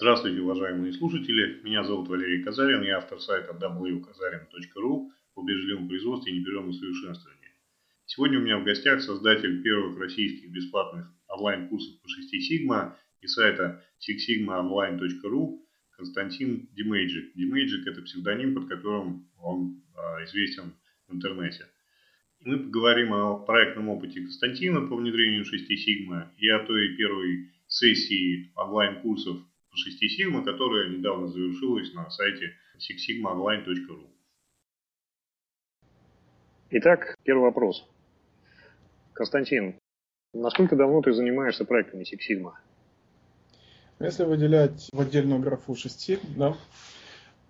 Здравствуйте, уважаемые слушатели. Меня зовут Валерий Казарин, я автор сайта wkazarin.ru по бережливому производству и непрерывному совершенствованию. Сегодня у меня в гостях создатель первых российских бесплатных онлайн-курсов по 6 Sigma и сайта sixsigmaonline.ru Константин Демейджик. Демейджик – это псевдоним, под которым он а, известен в интернете. Мы поговорим о проектном опыте Константина по внедрению 6 Sigma и о той первой сессии онлайн-курсов 6 Sigma, которая недавно завершилась на сайте sixsigmaonline.ru. Итак, первый вопрос. Константин, насколько давно ты занимаешься проектами Six Sigma? Если выделять в отдельную графу 6 да,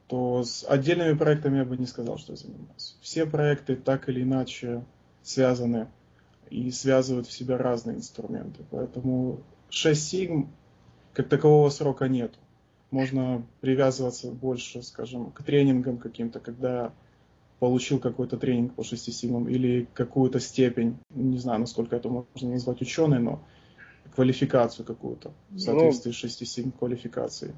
то с отдельными проектами я бы не сказал, что я занимаюсь. Все проекты так или иначе связаны и связывают в себя разные инструменты. Поэтому 6 сигм как такового срока нет. Можно привязываться больше, скажем, к тренингам каким-то, когда получил какой-то тренинг по 6 сигмам или какую-то степень, не знаю, насколько это можно назвать ученой, но квалификацию какую-то в ну, соответствии ну, с 6 сигм квалификацией.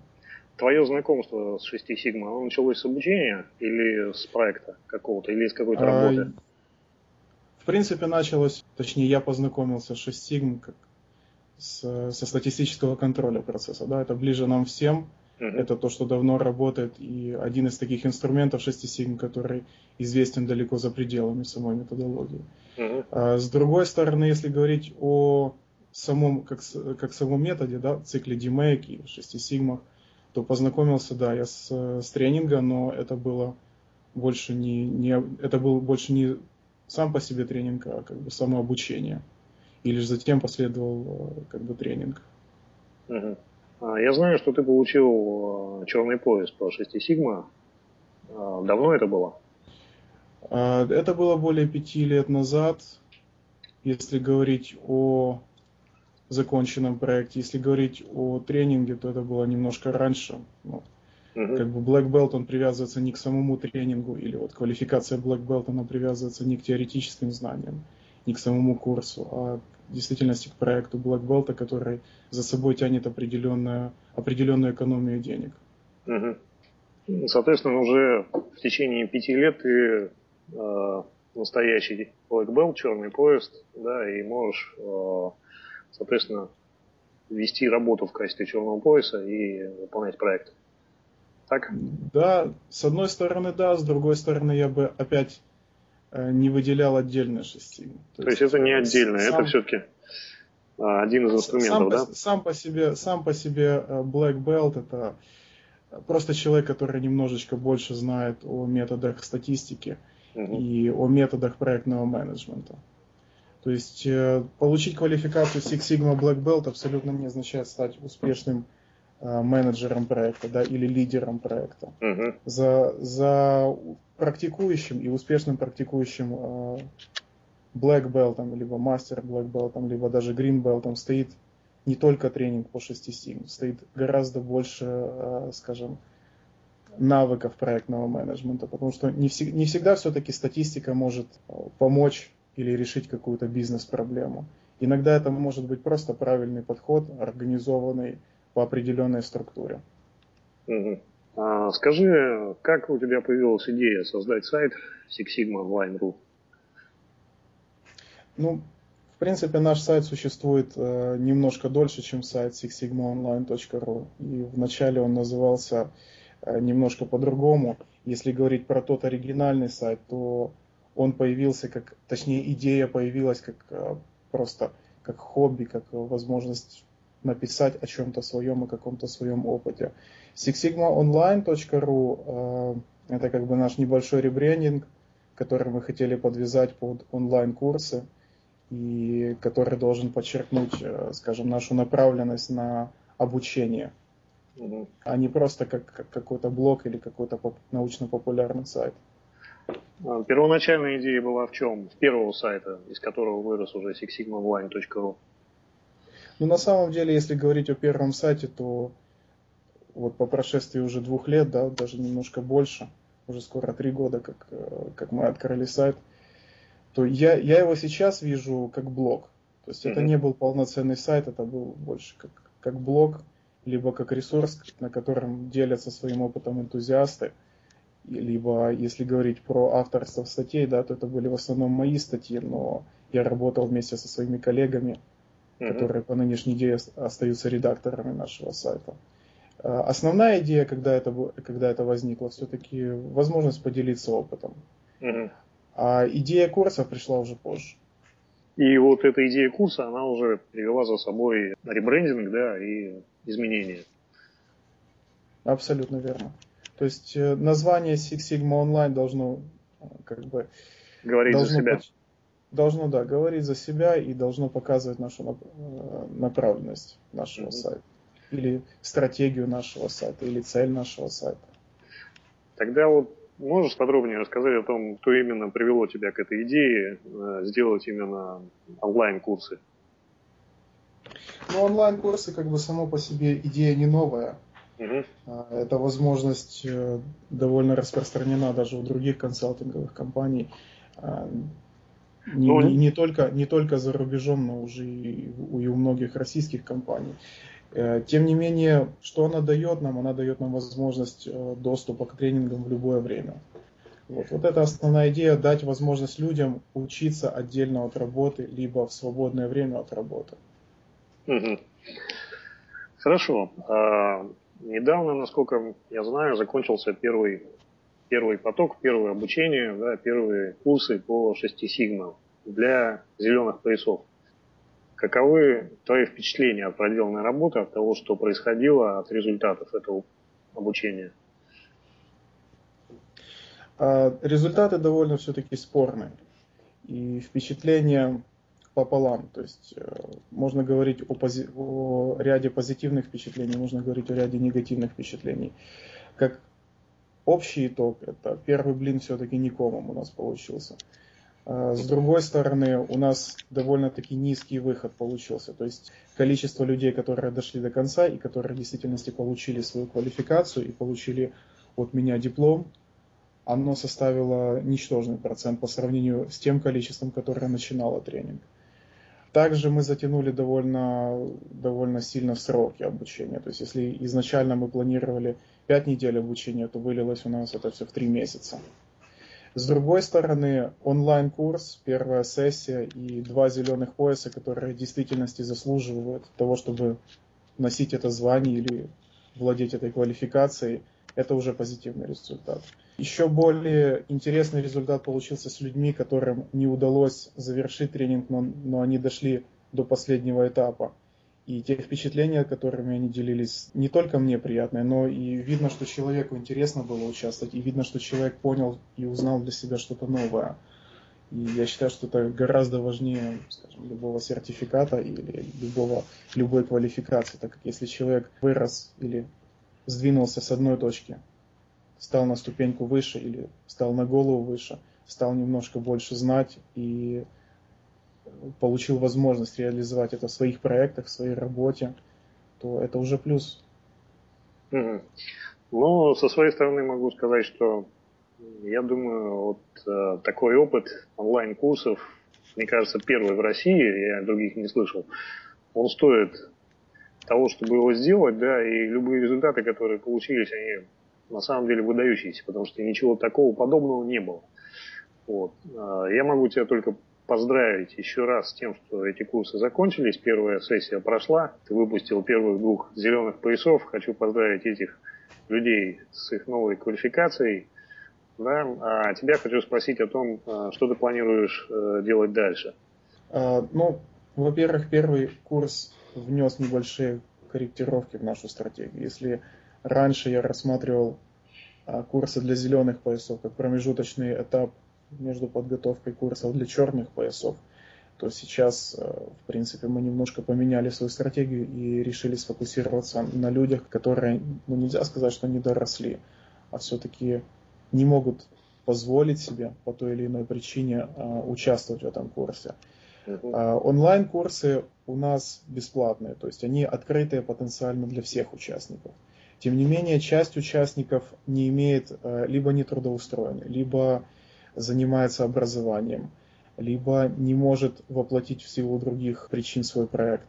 Твое знакомство с 6 сигма, оно началось с обучения или с проекта какого-то, или с какой-то а, работы? В принципе, началось, точнее, я познакомился с 6 сигм как с, со статистического контроля процесса. Да, это ближе нам всем. Это то, что давно работает, и один из таких инструментов 6 сигм, который известен далеко за пределами самой методологии. Uh-huh. А, с другой стороны, если говорить о самом, как, как самом методе, да, цикле DMake и 6 сигмах, то познакомился, да, я с, с тренинга, но это было больше не, не, это был больше не сам по себе тренинг, а как бы самообучение. И лишь затем последовал э, как бы тренинг. Угу. Я знаю, что ты получил э, черный пояс по 6 сигма. А, давно это было? А, это было более пяти лет назад. Если говорить о законченном проекте. Если говорить о тренинге, то это было немножко раньше. Ну, uh-huh. Как бы Black Belt, он привязывается не к самому тренингу, или вот квалификация Black Belt, она привязывается не к теоретическим знаниям, не к самому курсу, а в действительности к проекту Black Belt, который за собой тянет определенную, определенную экономию денег. Uh-huh. Соответственно, уже в течение пяти лет ты э, настоящий Black Belt, черный поезд, да, и можешь э, соответственно, вести работу в качестве черного пояса и выполнять проект. Так? Да, с одной стороны да, с другой стороны я бы опять не выделял отдельно шести. То, То есть, есть это не отдельно, сам, это все-таки а, один из инструментов, сам да? По, сам по себе, сам по себе э, Black Belt это просто человек, который немножечко больше знает о методах статистики угу. и о методах проектного менеджмента. То есть э, получить квалификацию Six Sigma Black Belt абсолютно не означает стать успешным э, менеджером проекта да, или лидером проекта. Uh-huh. За, за практикующим и успешным практикующим э, Black Belt, либо мастер Black Belt, либо даже Green Belt стоит не только тренинг по 6 Sigma, стоит гораздо больше, скажем, навыков проектного менеджмента, потому что не, всег- не всегда все-таки статистика может помочь или решить какую-то бизнес-проблему. Иногда это может быть просто правильный подход, организованный по определенной структуре. Угу. А, скажи, как у тебя появилась идея создать сайт Six Sigma Online.ru? Ну, в принципе, наш сайт существует э, немножко дольше, чем сайт sixsigmaonline.ru. И вначале он назывался э, немножко по-другому. Если говорить про тот оригинальный сайт, то он появился как, точнее, идея появилась как э, просто как хобби, как возможность написать о чем-то своем, о каком-то своем опыте. sixsigmaonline.ru э, это как бы наш небольшой ребрендинг, который мы хотели подвязать под онлайн-курсы и который должен подчеркнуть, э, скажем, нашу направленность на обучение, а не просто как, как какой-то блог или какой-то научно-популярный сайт. А, первоначальная идея была в чем? В первого сайта, из которого вырос уже sixsigmaonline.ru. Ну, на самом деле, если говорить о первом сайте, то вот по прошествии уже двух лет, да, даже немножко больше, уже скоро три года, как, э, как мы открыли сайт, то я, я его сейчас вижу как блог. То есть mm-hmm. это не был полноценный сайт, это был больше как, как блог. либо как ресурс, на котором делятся своим опытом энтузиасты, либо, если говорить про авторство статей, да, то это были в основном мои статьи, но я работал вместе со своими коллегами, mm-hmm. которые по нынешней день остаются редакторами нашего сайта. А, основная идея, когда это, когда это возникло, все-таки возможность поделиться опытом. Mm-hmm. А идея курса пришла уже позже. И вот эта идея курса, она уже привела за собой ребрендинг, да, и изменения. Абсолютно верно. То есть э, название Six Sigma Online должно э, как бы говорить должно за себя. Быть, должно, да, говорить за себя и должно показывать нашу э, направленность нашего mm-hmm. сайта. Или стратегию нашего сайта, или цель нашего сайта. Тогда вот можешь подробнее рассказать о том, что именно привело тебя к этой идее сделать именно онлайн-курсы? Ну, онлайн-курсы, как бы само по себе идея не новая. Угу. Эта возможность э, довольно распространена даже у других консалтинговых компаний. Не, ну, не, не, только, не только за рубежом, но уже и у, и у многих российских компаний. Э, тем не менее, что она дает нам? Она дает нам возможность э, доступа к тренингам в любое время. Вот, вот это основная идея, дать возможность людям учиться отдельно от работы, либо в свободное время от работы. Угу. Хорошо. А, недавно, насколько я знаю, закончился первый, первый поток, первое обучение, да, первые курсы по 6 сигма для зеленых поясов. Каковы твои впечатления от проделанной работы, от того, что происходило, от результатов этого обучения? А, результаты довольно все-таки спорные. И впечатления пополам. То есть э, можно говорить о, пози- о ряде позитивных впечатлений, можно говорить о ряде негативных впечатлений. Как общий итог, это первый блин все-таки не комом у нас получился. А с другой стороны, у нас довольно-таки низкий выход получился. То есть количество людей, которые дошли до конца и которые в действительности получили свою квалификацию и получили от меня диплом, оно составило ничтожный процент по сравнению с тем количеством, которое начинало тренинг. Также мы затянули довольно, довольно сильно сроки обучения. То есть если изначально мы планировали 5 недель обучения, то вылилось у нас это все в 3 месяца. С другой стороны, онлайн-курс, первая сессия и два зеленых пояса, которые в действительности заслуживают того, чтобы носить это звание или владеть этой квалификацией, это уже позитивный результат. Еще более интересный результат получился с людьми, которым не удалось завершить тренинг, но, но они дошли до последнего этапа. И те впечатления, которыми они делились, не только мне приятные, но и видно, что человеку интересно было участвовать, и видно, что человек понял и узнал для себя что-то новое. И я считаю, что это гораздо важнее, скажем, любого сертификата или любого, любой квалификации, так как если человек вырос или сдвинулся с одной точки стал на ступеньку выше или стал на голову выше, стал немножко больше знать и получил возможность реализовать это в своих проектах, в своей работе, то это уже плюс. Ну, со своей стороны могу сказать, что я думаю, вот э, такой опыт онлайн-курсов, мне кажется, первый в России, я других не слышал, он стоит того, чтобы его сделать, да, и любые результаты, которые получились, они на самом деле выдающийся, потому что ничего такого подобного не было. Вот. А, я могу тебя только поздравить еще раз с тем, что эти курсы закончились. Первая сессия прошла. Ты выпустил первых двух зеленых поясов. Хочу поздравить этих людей с их новой квалификацией. Да? А тебя хочу спросить о том, а, что ты планируешь э, делать дальше. А, ну, во-первых, первый курс внес небольшие корректировки в нашу стратегию. Если Раньше я рассматривал курсы для зеленых поясов как промежуточный этап между подготовкой курсов для черных поясов. То сейчас, а, в принципе, мы немножко поменяли свою стратегию и решили сфокусироваться на людях, которые, ну нельзя сказать, что не доросли, а все-таки не могут позволить себе по той или иной причине а, участвовать в этом курсе. Онлайн-курсы у нас бесплатные, то есть они открытые потенциально для всех участников. Тем не менее, часть участников не имеет, э, либо не трудоустроены, либо занимается образованием, либо не может воплотить в силу других причин свой проект.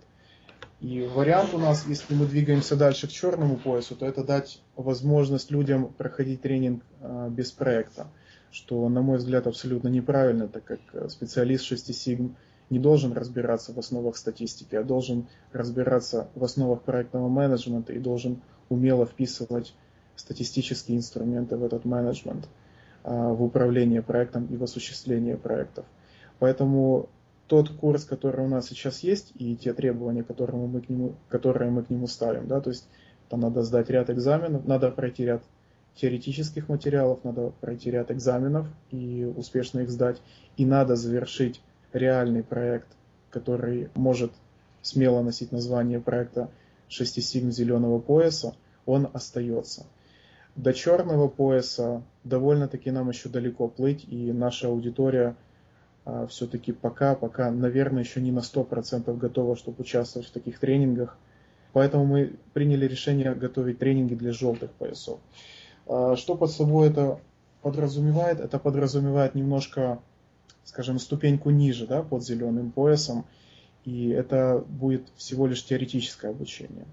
И вариант у нас, если мы двигаемся дальше к черному поясу, то это дать возможность людям проходить тренинг э, без проекта, что, на мой взгляд, абсолютно неправильно, так как специалист 6 сигм не должен разбираться в основах статистики, а должен разбираться в основах проектного менеджмента и должен умело вписывать статистические инструменты в этот менеджмент, а, в управление проектом и в осуществление проектов. Поэтому тот курс, который у нас сейчас есть, и те требования, которые мы к нему, которые мы к нему ставим, да, то есть там надо сдать ряд экзаменов, надо пройти ряд теоретических материалов, надо пройти ряд экзаменов и успешно их сдать, и надо завершить реальный проект, который может смело носить название проекта 6 сигм зеленого пояса, он остается. До черного пояса довольно-таки нам еще далеко плыть, и наша аудитория а, все-таки пока, пока, наверное, еще не на 100% готова, чтобы участвовать в таких тренингах. Поэтому мы приняли решение готовить тренинги для желтых поясов. А, что под собой это подразумевает? Это подразумевает немножко скажем, ступеньку ниже, да, под зеленым поясом, и это будет всего лишь теоретическое обучение.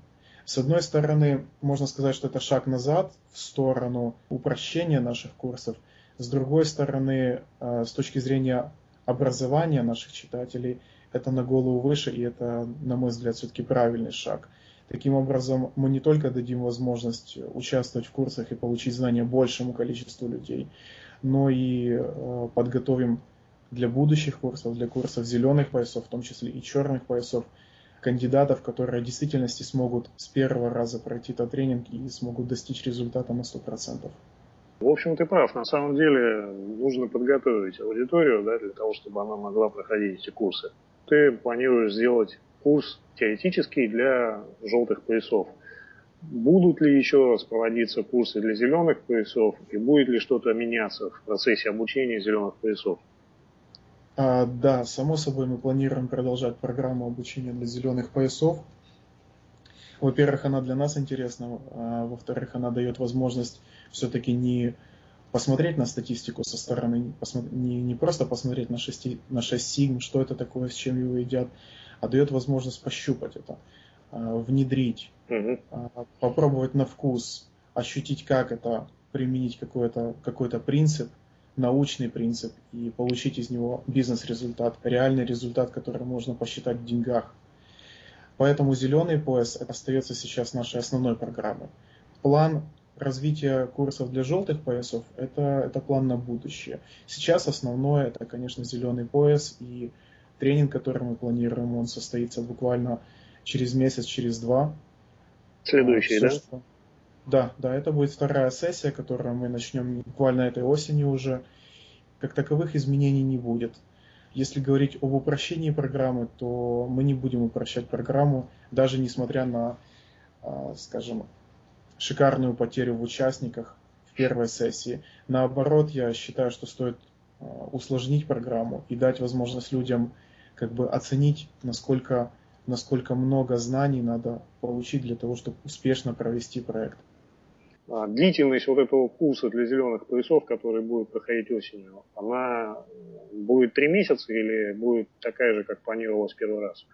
С одной стороны, можно сказать, что это шаг назад в сторону упрощения наших курсов. С другой стороны, э, с точки зрения образования наших читателей, это на голову выше, и это, на мой взгляд, все-таки правильный шаг. Таким образом, мы не только дадим возможность участвовать в курсах и получить знания большему количеству людей, но и э, подготовим для будущих курсов, для курсов зеленых поясов, в том числе и черных поясов, кандидатов, которые в действительности смогут с первого раза пройти этот тренинг и смогут достичь результата на 100%. В общем, ты прав. На самом деле нужно подготовить аудиторию да, для того, чтобы она могла проходить эти курсы. Ты планируешь сделать курс теоретический для желтых поясов. Будут ли еще раз проводиться курсы для зеленых поясов и будет ли что-то меняться в процессе обучения зеленых поясов? А, да, само собой мы планируем продолжать программу обучения для зеленых поясов. Во-первых, она для нас интересна, а во-вторых, она дает возможность все-таки не посмотреть на статистику со стороны, не, не просто посмотреть на 6, на 6 сигм, что это такое, с чем его едят, а дает возможность пощупать это, а, внедрить, угу. попробовать на вкус, ощутить, как это, применить какой-то какой принцип, научный принцип и получить из него бизнес-результат, реальный результат, который можно посчитать в деньгах. Поэтому зеленый пояс остается сейчас нашей основной программой. План развития курсов для желтых поясов это, это план на будущее. Сейчас основное это, конечно, зеленый пояс и тренинг, который мы планируем, он состоится буквально через месяц, через два. Следующий, Все, да? Что, да, да, это будет вторая сессия, которую мы начнем буквально этой осенью уже. Как таковых изменений не будет. Если говорить об упрощении программы, то мы не будем упрощать программу, даже несмотря на, а, скажем, шикарную потерю в участниках в первой сессии. Наоборот, я считаю, что стоит а, усложнить программу и дать возможность людям как бы оценить, насколько, насколько много знаний надо получить для того, чтобы успешно провести проект. А, длительность вот этого курса для зеленых поясов, который будет проходить осенью, она будет три месяца или будет такая же, как планировалось первый раз?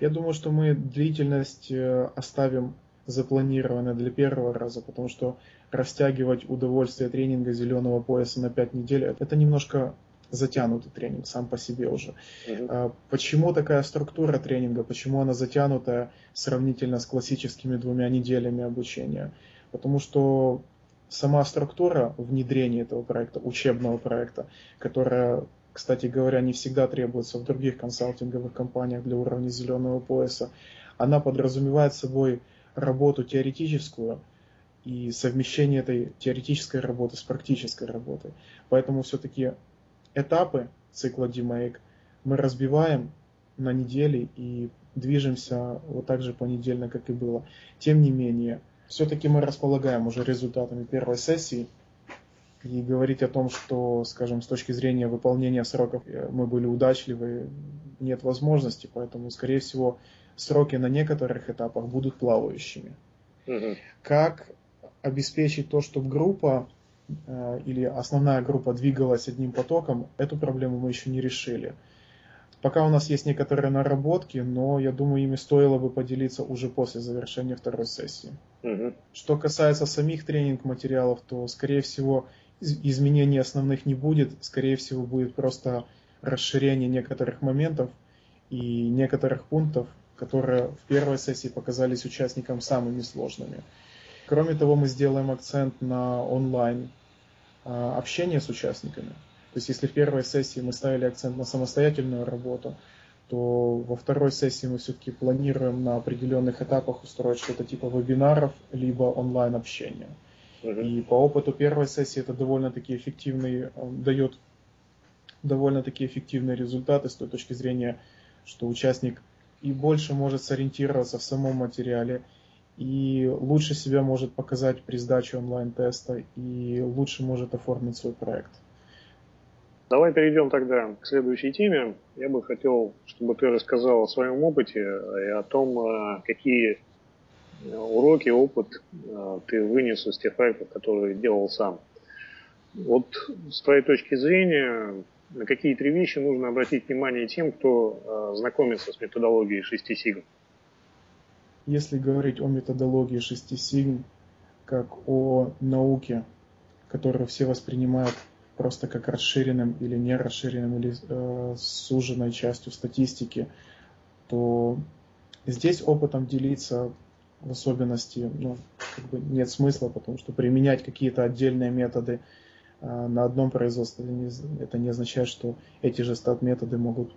Я думаю, что мы длительность э, оставим запланированной для первого раза, потому что растягивать удовольствие тренинга зеленого пояса на 5 недель, это немножко затянутый тренинг сам по себе уже. Uh-huh. Почему такая структура тренинга, почему она затянутая сравнительно с классическими двумя неделями обучения? Потому что сама структура внедрения этого проекта, учебного проекта, которая, кстати говоря, не всегда требуется в других консалтинговых компаниях для уровня зеленого пояса, она подразумевает собой работу теоретическую и совмещение этой теоретической работы с практической работой. Поэтому все-таки этапы цикла DMake мы разбиваем на недели и движемся вот так же понедельно, как и было. Тем не менее, все-таки мы располагаем уже результатами первой сессии. И говорить о том, что, скажем, с точки зрения выполнения сроков э, мы были удачливы, нет возможности, поэтому, скорее всего, сроки на некоторых этапах будут плавающими. Угу. Как обеспечить то, чтобы группа э, или основная группа двигалась одним потоком, эту проблему мы еще не решили. Пока у нас есть некоторые наработки, но я думаю, ими стоило бы поделиться уже после завершения второй сессии. Угу. Что касается самих тренинг-материалов, то, скорее всего, изменений основных не будет. Скорее всего, будет просто расширение некоторых моментов и некоторых пунктов, которые в первой сессии показались участникам самыми сложными. Кроме того, мы сделаем акцент на онлайн а, общение с участниками. То есть если в первой сессии мы ставили акцент на самостоятельную работу, то во второй сессии мы все-таки планируем на определенных этапах устроить что-то типа вебинаров, либо онлайн общения. Uh-huh. И по опыту первой сессии это довольно-таки эффективный, э, дает довольно-таки эффективные результаты с той точки зрения, что участник и больше может сориентироваться в самом материале, и лучше себя может показать при сдаче онлайн-теста, и лучше может оформить свой проект. Давай перейдем тогда к следующей теме. Я бы хотел, чтобы ты рассказал о своем опыте и о том, а, какие уроки, опыт а, ты вынес из тех проектов, которые делал сам. Вот с твоей точки зрения, на какие три вещи нужно обратить внимание тем, кто знакомится с методологией 6 сигм? Если говорить о методологии 6 сигм, как о науке, которую все воспринимают просто как расширенным или не расширенным или э, суженной частью статистики, то здесь опытом делиться в особенности ну, как бы нет смысла, потому что применять какие-то отдельные методы э, на одном производстве, это не означает, что эти же стат-методы могут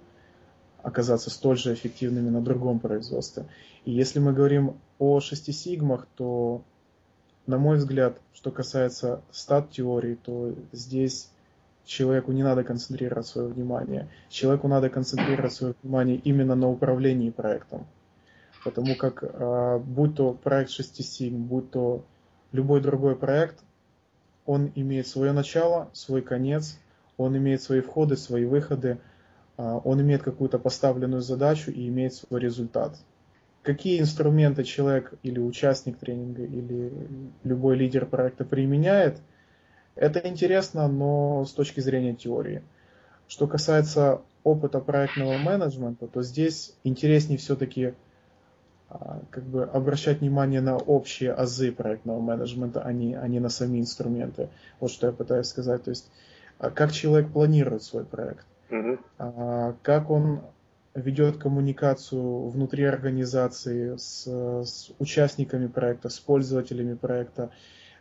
оказаться столь же эффективными на другом производстве. И если мы говорим о шести сигмах, то, на мой взгляд, что касается стат-теории, то здесь человеку не надо концентрировать свое внимание. Человеку надо концентрировать свое внимание именно на управлении проектом. Потому как, а, будь то проект 6 сигм, будь то любой другой проект, он имеет свое начало, свой конец, он имеет свои входы, свои выходы, а, он имеет какую-то поставленную задачу и имеет свой результат. Какие инструменты человек или участник тренинга, или любой лидер проекта применяет – это интересно, но с точки зрения теории. Что касается опыта проектного менеджмента, то здесь интереснее все-таки а, как бы обращать внимание на общие азы проектного менеджмента, а не, а не на сами инструменты. Вот что я пытаюсь сказать. То есть, а, как человек планирует свой проект, uh-huh. как он ведет коммуникацию внутри организации с, с участниками проекта, с пользователями проекта,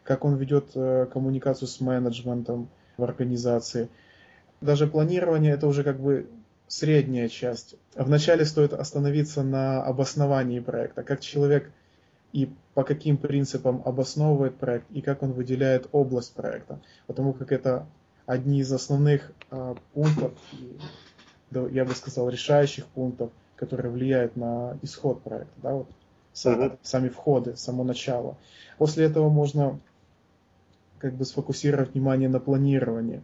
как он ведет э, коммуникацию с менеджментом в организации. Даже планирование это уже как бы средняя часть. Вначале стоит остановиться на обосновании проекта, как человек и по каким принципам обосновывает проект, и как он выделяет область проекта. Потому как это одни из основных э, пунктов, я бы сказал, решающих пунктов, которые влияют на исход проекта. Да, вот, сами входы, само начало. После этого можно как бы сфокусировать внимание на планировании.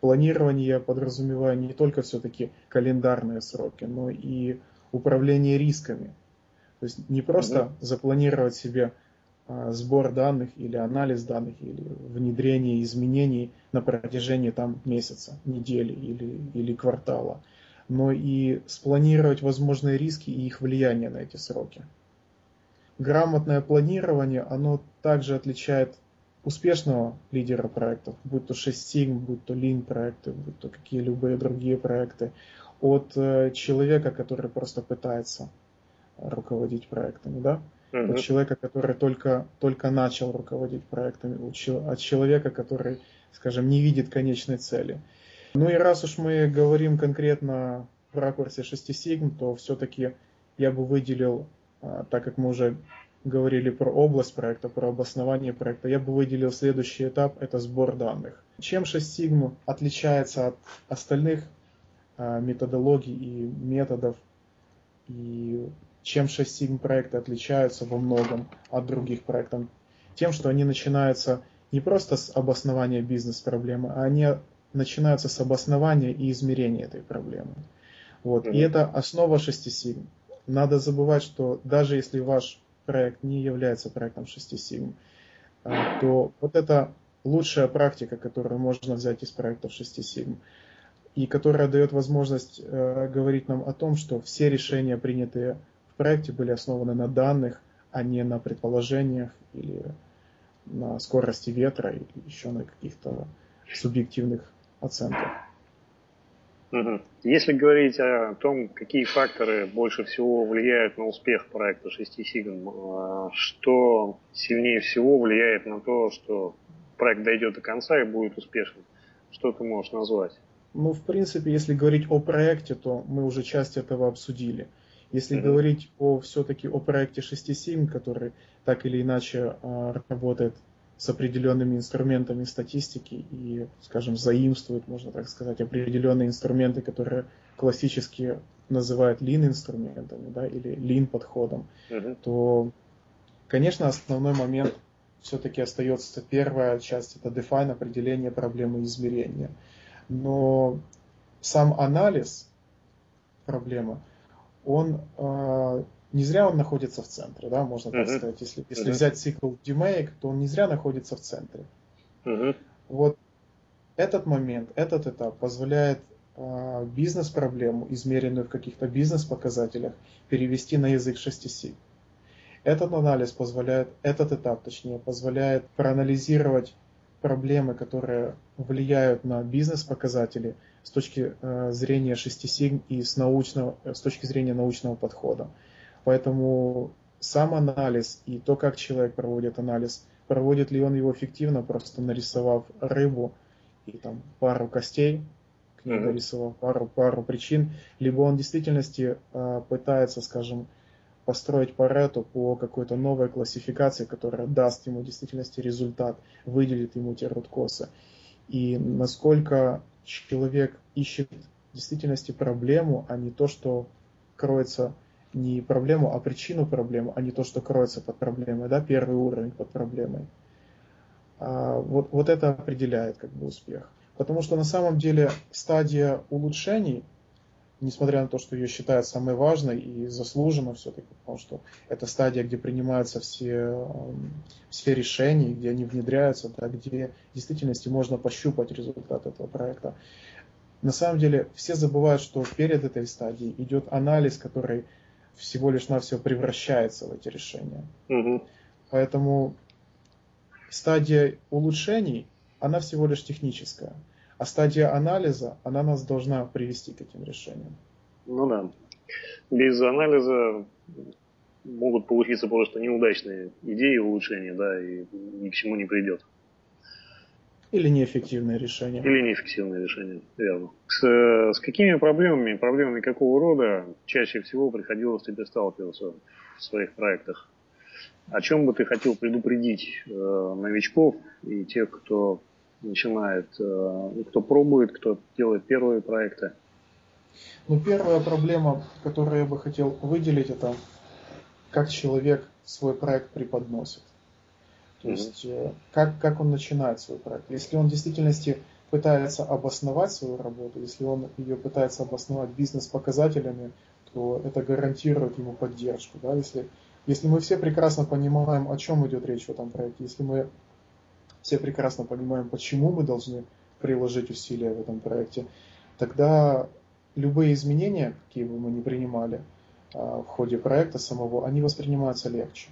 Планирование я подразумеваю не только все-таки календарные сроки, но и управление рисками. То есть не просто mm запланировать себе а, сбор данных или анализ данных или внедрение изменений на протяжении там месяца, недели или, или квартала, но и спланировать возможные риски и их влияние на эти сроки. Грамотное планирование, оно также отличает успешного лидера проектов, будь то 6 Sigma, будь то Lean проекты, будь то какие-либо другие проекты, от э, человека, который просто пытается руководить проектами, да? Uh-huh. От человека, который только, только начал руководить проектами, от человека, который, скажем, не видит конечной цели. Ну и раз уж мы говорим конкретно в ракурсе 6 Sigma, то все-таки я бы выделил, а, так как мы уже говорили про область проекта, про обоснование проекта, я бы выделил следующий этап, это сбор данных. Чем 6 Sigma отличается от остальных а, методологий и методов, и чем 6 Sigma проекты отличаются во многом от других проектов? Тем, что они начинаются не просто с обоснования бизнес-проблемы, а они начинаются с обоснования и измерения этой проблемы. Вот. Mm-hmm. И это основа 6 Sigma. Надо забывать, что даже если ваш проект не является проектом 6 Sigma, то вот это лучшая практика, которую можно взять из проектов 6 Sigma. и которая дает возможность э, говорить нам о том, что все решения, принятые в проекте, были основаны на данных, а не на предположениях или на скорости ветра или еще на каких-то субъективных оценках. Если говорить о том, какие факторы больше всего влияют на успех проекта 6 Sigma, что сильнее всего влияет на то, что проект дойдет до конца и будет успешным, что ты можешь назвать? Ну, в принципе, если говорить о проекте, то мы уже часть этого обсудили. Если mm-hmm. говорить о все-таки о проекте 6.7, который так или иначе э, работает с определенными инструментами статистики и, скажем, заимствует, можно так сказать, определенные инструменты, которые классически называют lean инструментами, да, или lean подходом, uh-huh. то, конечно, основной момент все-таки остается первая часть, это define, определение проблемы измерения. Но сам анализ проблемы, он э, не зря он находится в центре, да, можно так uh-huh. сказать. Если, если uh-huh. взять цикл DMake, то он не зря находится в центре. Uh-huh. Вот этот момент, этот этап позволяет э, бизнес-проблему, измеренную в каких-то бизнес-показателях, перевести на язык 6 Этот анализ позволяет, этот этап, точнее, позволяет проанализировать проблемы, которые влияют на бизнес-показатели с точки э, зрения 6 сигм и с, научного, с точки зрения научного подхода. Поэтому сам анализ и то, как человек проводит анализ, проводит ли он его эффективно, просто нарисовав рыбу и там пару костей, к ней нарисовав пару, пару причин, либо он в действительности э, пытается, скажем, построить Парету по какой-то новой классификации, которая даст ему в действительности результат, выделит ему те руткосы. И насколько человек ищет в действительности проблему, а не то, что кроется не проблему, а причину проблемы, а не то, что кроется под проблемой, да, первый уровень под проблемой. А, вот, вот это определяет как бы успех. Потому что на самом деле стадия улучшений, несмотря на то, что ее считают самой важной и заслуженно все-таки, потому что это стадия, где принимаются все, все решения, где они внедряются, да, где в действительности можно пощупать результат этого проекта. На самом деле все забывают, что перед этой стадией идет анализ, который всего лишь навсего превращается в эти решения. Угу. Поэтому стадия улучшений, она всего лишь техническая. А стадия анализа, она нас должна привести к этим решениям. Ну да. Без анализа могут получиться просто неудачные идеи улучшения, да, и ни к чему не придет. Или неэффективное решение. Или неэффективное решение, верно. С, э, с какими проблемами, проблемами какого рода чаще всего приходилось тебе сталкиваться в своих проектах? О чем бы ты хотел предупредить э, новичков и тех, кто начинает, э, кто пробует, кто делает первые проекты? Ну, первая проблема, которую я бы хотел выделить, это как человек свой проект преподносит. То есть э, как, как он начинает свой проект. Если он в действительности пытается обосновать свою работу, если он ее пытается обосновать бизнес-показателями, то это гарантирует ему поддержку. Да? Если, если мы все прекрасно понимаем, о чем идет речь в этом проекте, если мы все прекрасно понимаем, почему мы должны приложить усилия в этом проекте, тогда любые изменения, какие бы мы ни принимали а, в ходе проекта самого, они воспринимаются легче.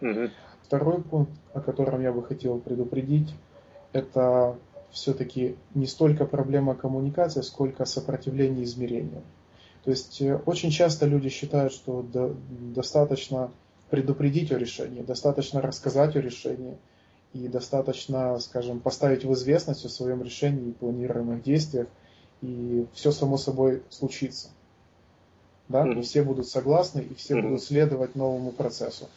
Угу. Второй пункт, о котором я бы хотел предупредить, это все-таки не столько проблема коммуникации, сколько сопротивление измерения. То есть э, очень часто люди считают, что до, достаточно предупредить о решении, достаточно рассказать о решении и достаточно, скажем, поставить в известность о своем решении и планируемых действиях, и все само собой случится. Да? И все будут согласны, и все будут следовать новому процессу.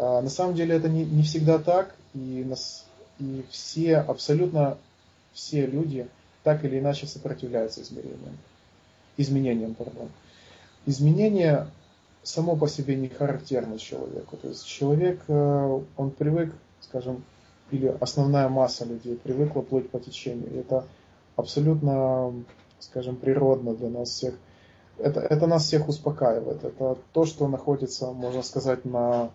А, на самом деле это не, не всегда так, и, нас, и все, абсолютно все люди так или иначе сопротивляются измерениям. Изменениям, пардон. Изменение само по себе не характерно человеку. То есть человек, э, он привык, скажем, или основная масса людей привыкла плыть по течению. Это абсолютно, скажем, природно для нас всех. Это, это нас всех успокаивает. Это то, что находится, можно сказать, на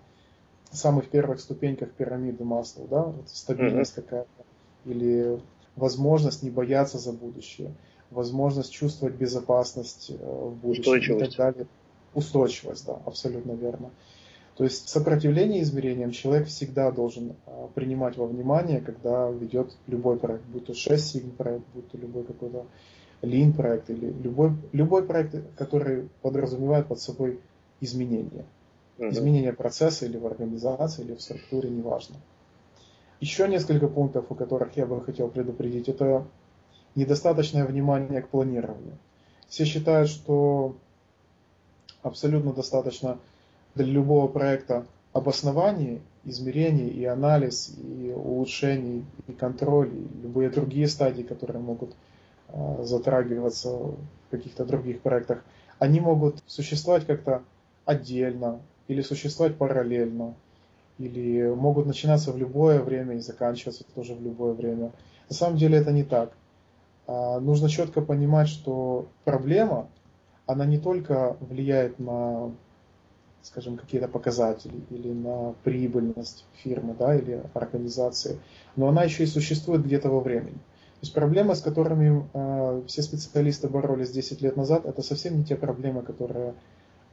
самых первых ступеньках пирамиды масла, да, вот стабильность mm-hmm. какая-то, или возможность не бояться за будущее. возможность чувствовать безопасность э, в будущем и так далее. Устойчивость, да, абсолютно верно. То есть сопротивление измерениям человек всегда должен а, принимать во внимание, когда ведет любой проект, будь то 6 сигм проект, будь то любой какой-то Lean проект или любой, любой проект, который подразумевает под собой изменения. Uh-huh. Изменение процесса или в организации, или в структуре, неважно. Еще несколько пунктов, о которых я бы хотел предупредить, это недостаточное внимание к планированию. Все считают, что абсолютно достаточно для любого проекта обоснование, измерение и анализ, и улучшение, и контроль, и любые другие стадии, которые могут э, затрагиваться в каких-то других проектах, они могут существовать как-то отдельно или существовать параллельно, или могут начинаться в любое время и заканчиваться тоже в любое время. На самом деле это не так. А, нужно четко понимать, что проблема, она не только влияет на скажем, какие-то показатели или на прибыльность фирмы да, или организации, но она еще и существует где-то во времени. То есть проблемы, с которыми э, все специалисты боролись 10 лет назад, это совсем не те проблемы, которые,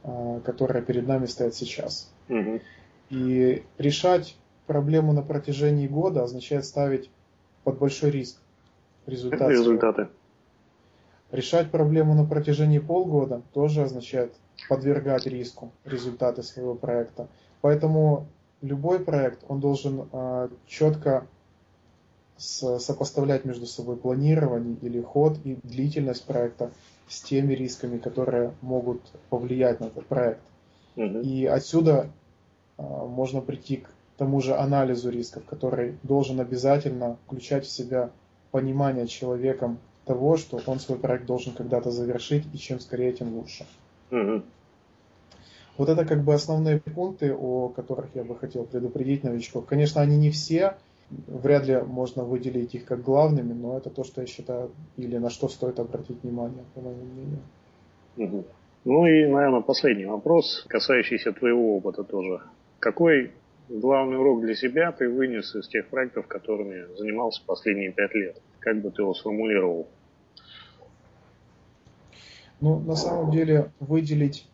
э, которые перед нами стоят сейчас. Угу. И решать проблему на протяжении года означает ставить под большой риск результаты. результаты. Решать проблему на протяжении полгода тоже означает подвергать риску результаты своего проекта. Поэтому любой проект, он должен э, а, четко с, сопоставлять между собой планирование или ход и длительность проекта с теми рисками, которые могут повлиять на этот проект. Угу. И отсюда э, можно прийти к тому же анализу рисков, который должен обязательно включать в себя понимание человеком того, что он свой проект должен когда-то завершить, и чем скорее, тем лучше. Угу. Вот это как бы основные пункты, о которых я бы хотел предупредить новичков. Конечно, они не все, вряд ли можно выделить их как главными, но это то, что я считаю, или на что стоит обратить внимание, по моему мнению. Угу. Ну и, наверное, последний вопрос, касающийся твоего опыта тоже. Какой главный урок для себя ты вынес из тех проектов, которыми занимался последние пять лет? Как бы ты его сформулировал? Ну, на самом деле, выделить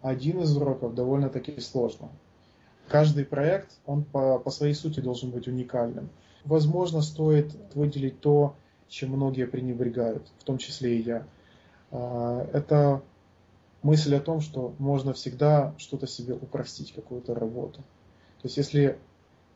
один из уроков довольно-таки сложно. Каждый проект, он по, по своей сути должен быть уникальным. Возможно, стоит выделить то, чем многие пренебрегают, в том числе и я. А, это мысль о том, что можно всегда что-то себе упростить, какую-то работу. То есть если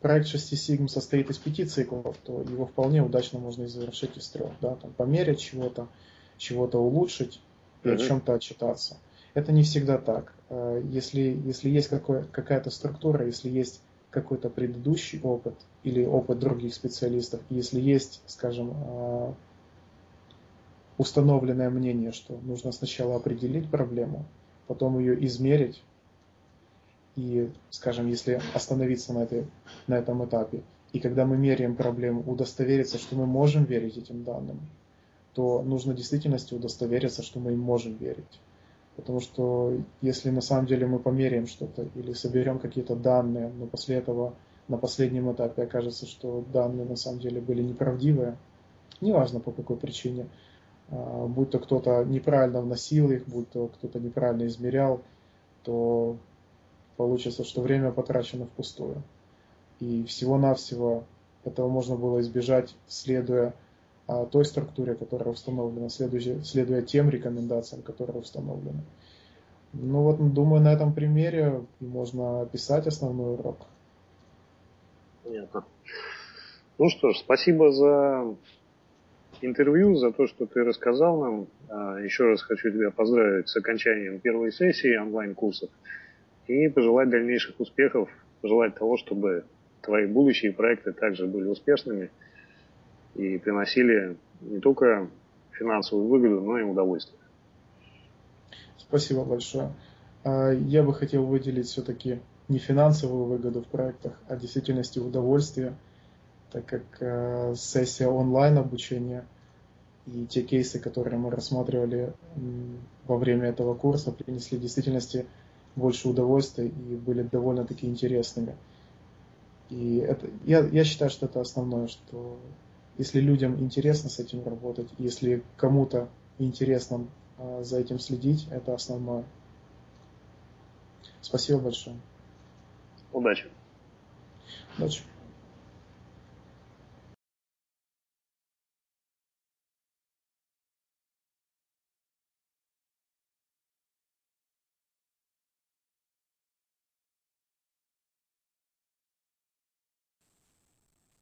проект 6 сигм состоит из пяти циклов, то его вполне удачно можно и завершить из трех. Да? Там, померить чего-то, чего-то улучшить и mm-hmm. о чем-то отчитаться. Это не всегда так. Э, если, если есть какой, какая-то структура, если есть какой-то предыдущий опыт или опыт других специалистов, если есть, скажем, э, установленное мнение, что нужно сначала определить проблему, потом ее измерить, и, скажем, если остановиться на, этой, на этом этапе, и когда мы меряем проблему, удостовериться, что мы можем верить этим данным, то нужно в действительности удостовериться, что мы им можем верить. Потому что если на самом деле мы померяем что-то или соберем какие-то данные, но после этого на последнем этапе окажется, что данные на самом деле были неправдивые, неважно по какой причине, а, будь то кто-то неправильно вносил их, будь то кто-то неправильно измерял, то получится, что время потрачено впустую. И всего-навсего этого можно было избежать, следуя той структуре, которая установлена, следуя, следуя тем рекомендациям, которые установлены. Ну вот, думаю, на этом примере можно описать основной урок. Понятно. Ну что ж, спасибо за интервью, за то, что ты рассказал нам. А, еще раз хочу тебя поздравить с окончанием первой сессии онлайн-курсов и пожелать дальнейших успехов, пожелать того, чтобы твои будущие проекты также были успешными – и приносили не только финансовую выгоду, но и удовольствие. Спасибо большое. А, я бы хотел выделить все-таки не финансовую выгоду в проектах, а в действительности удовольствие, так как а, сессия онлайн обучения и те кейсы, которые мы рассматривали во время этого курса, принесли в действительности больше удовольствия и были довольно-таки интересными. И это, я, я считаю, что это основное, что Если людям интересно с этим работать, если кому-то интересно э, за этим следить, это основное. Спасибо большое. Удачи. Удачи.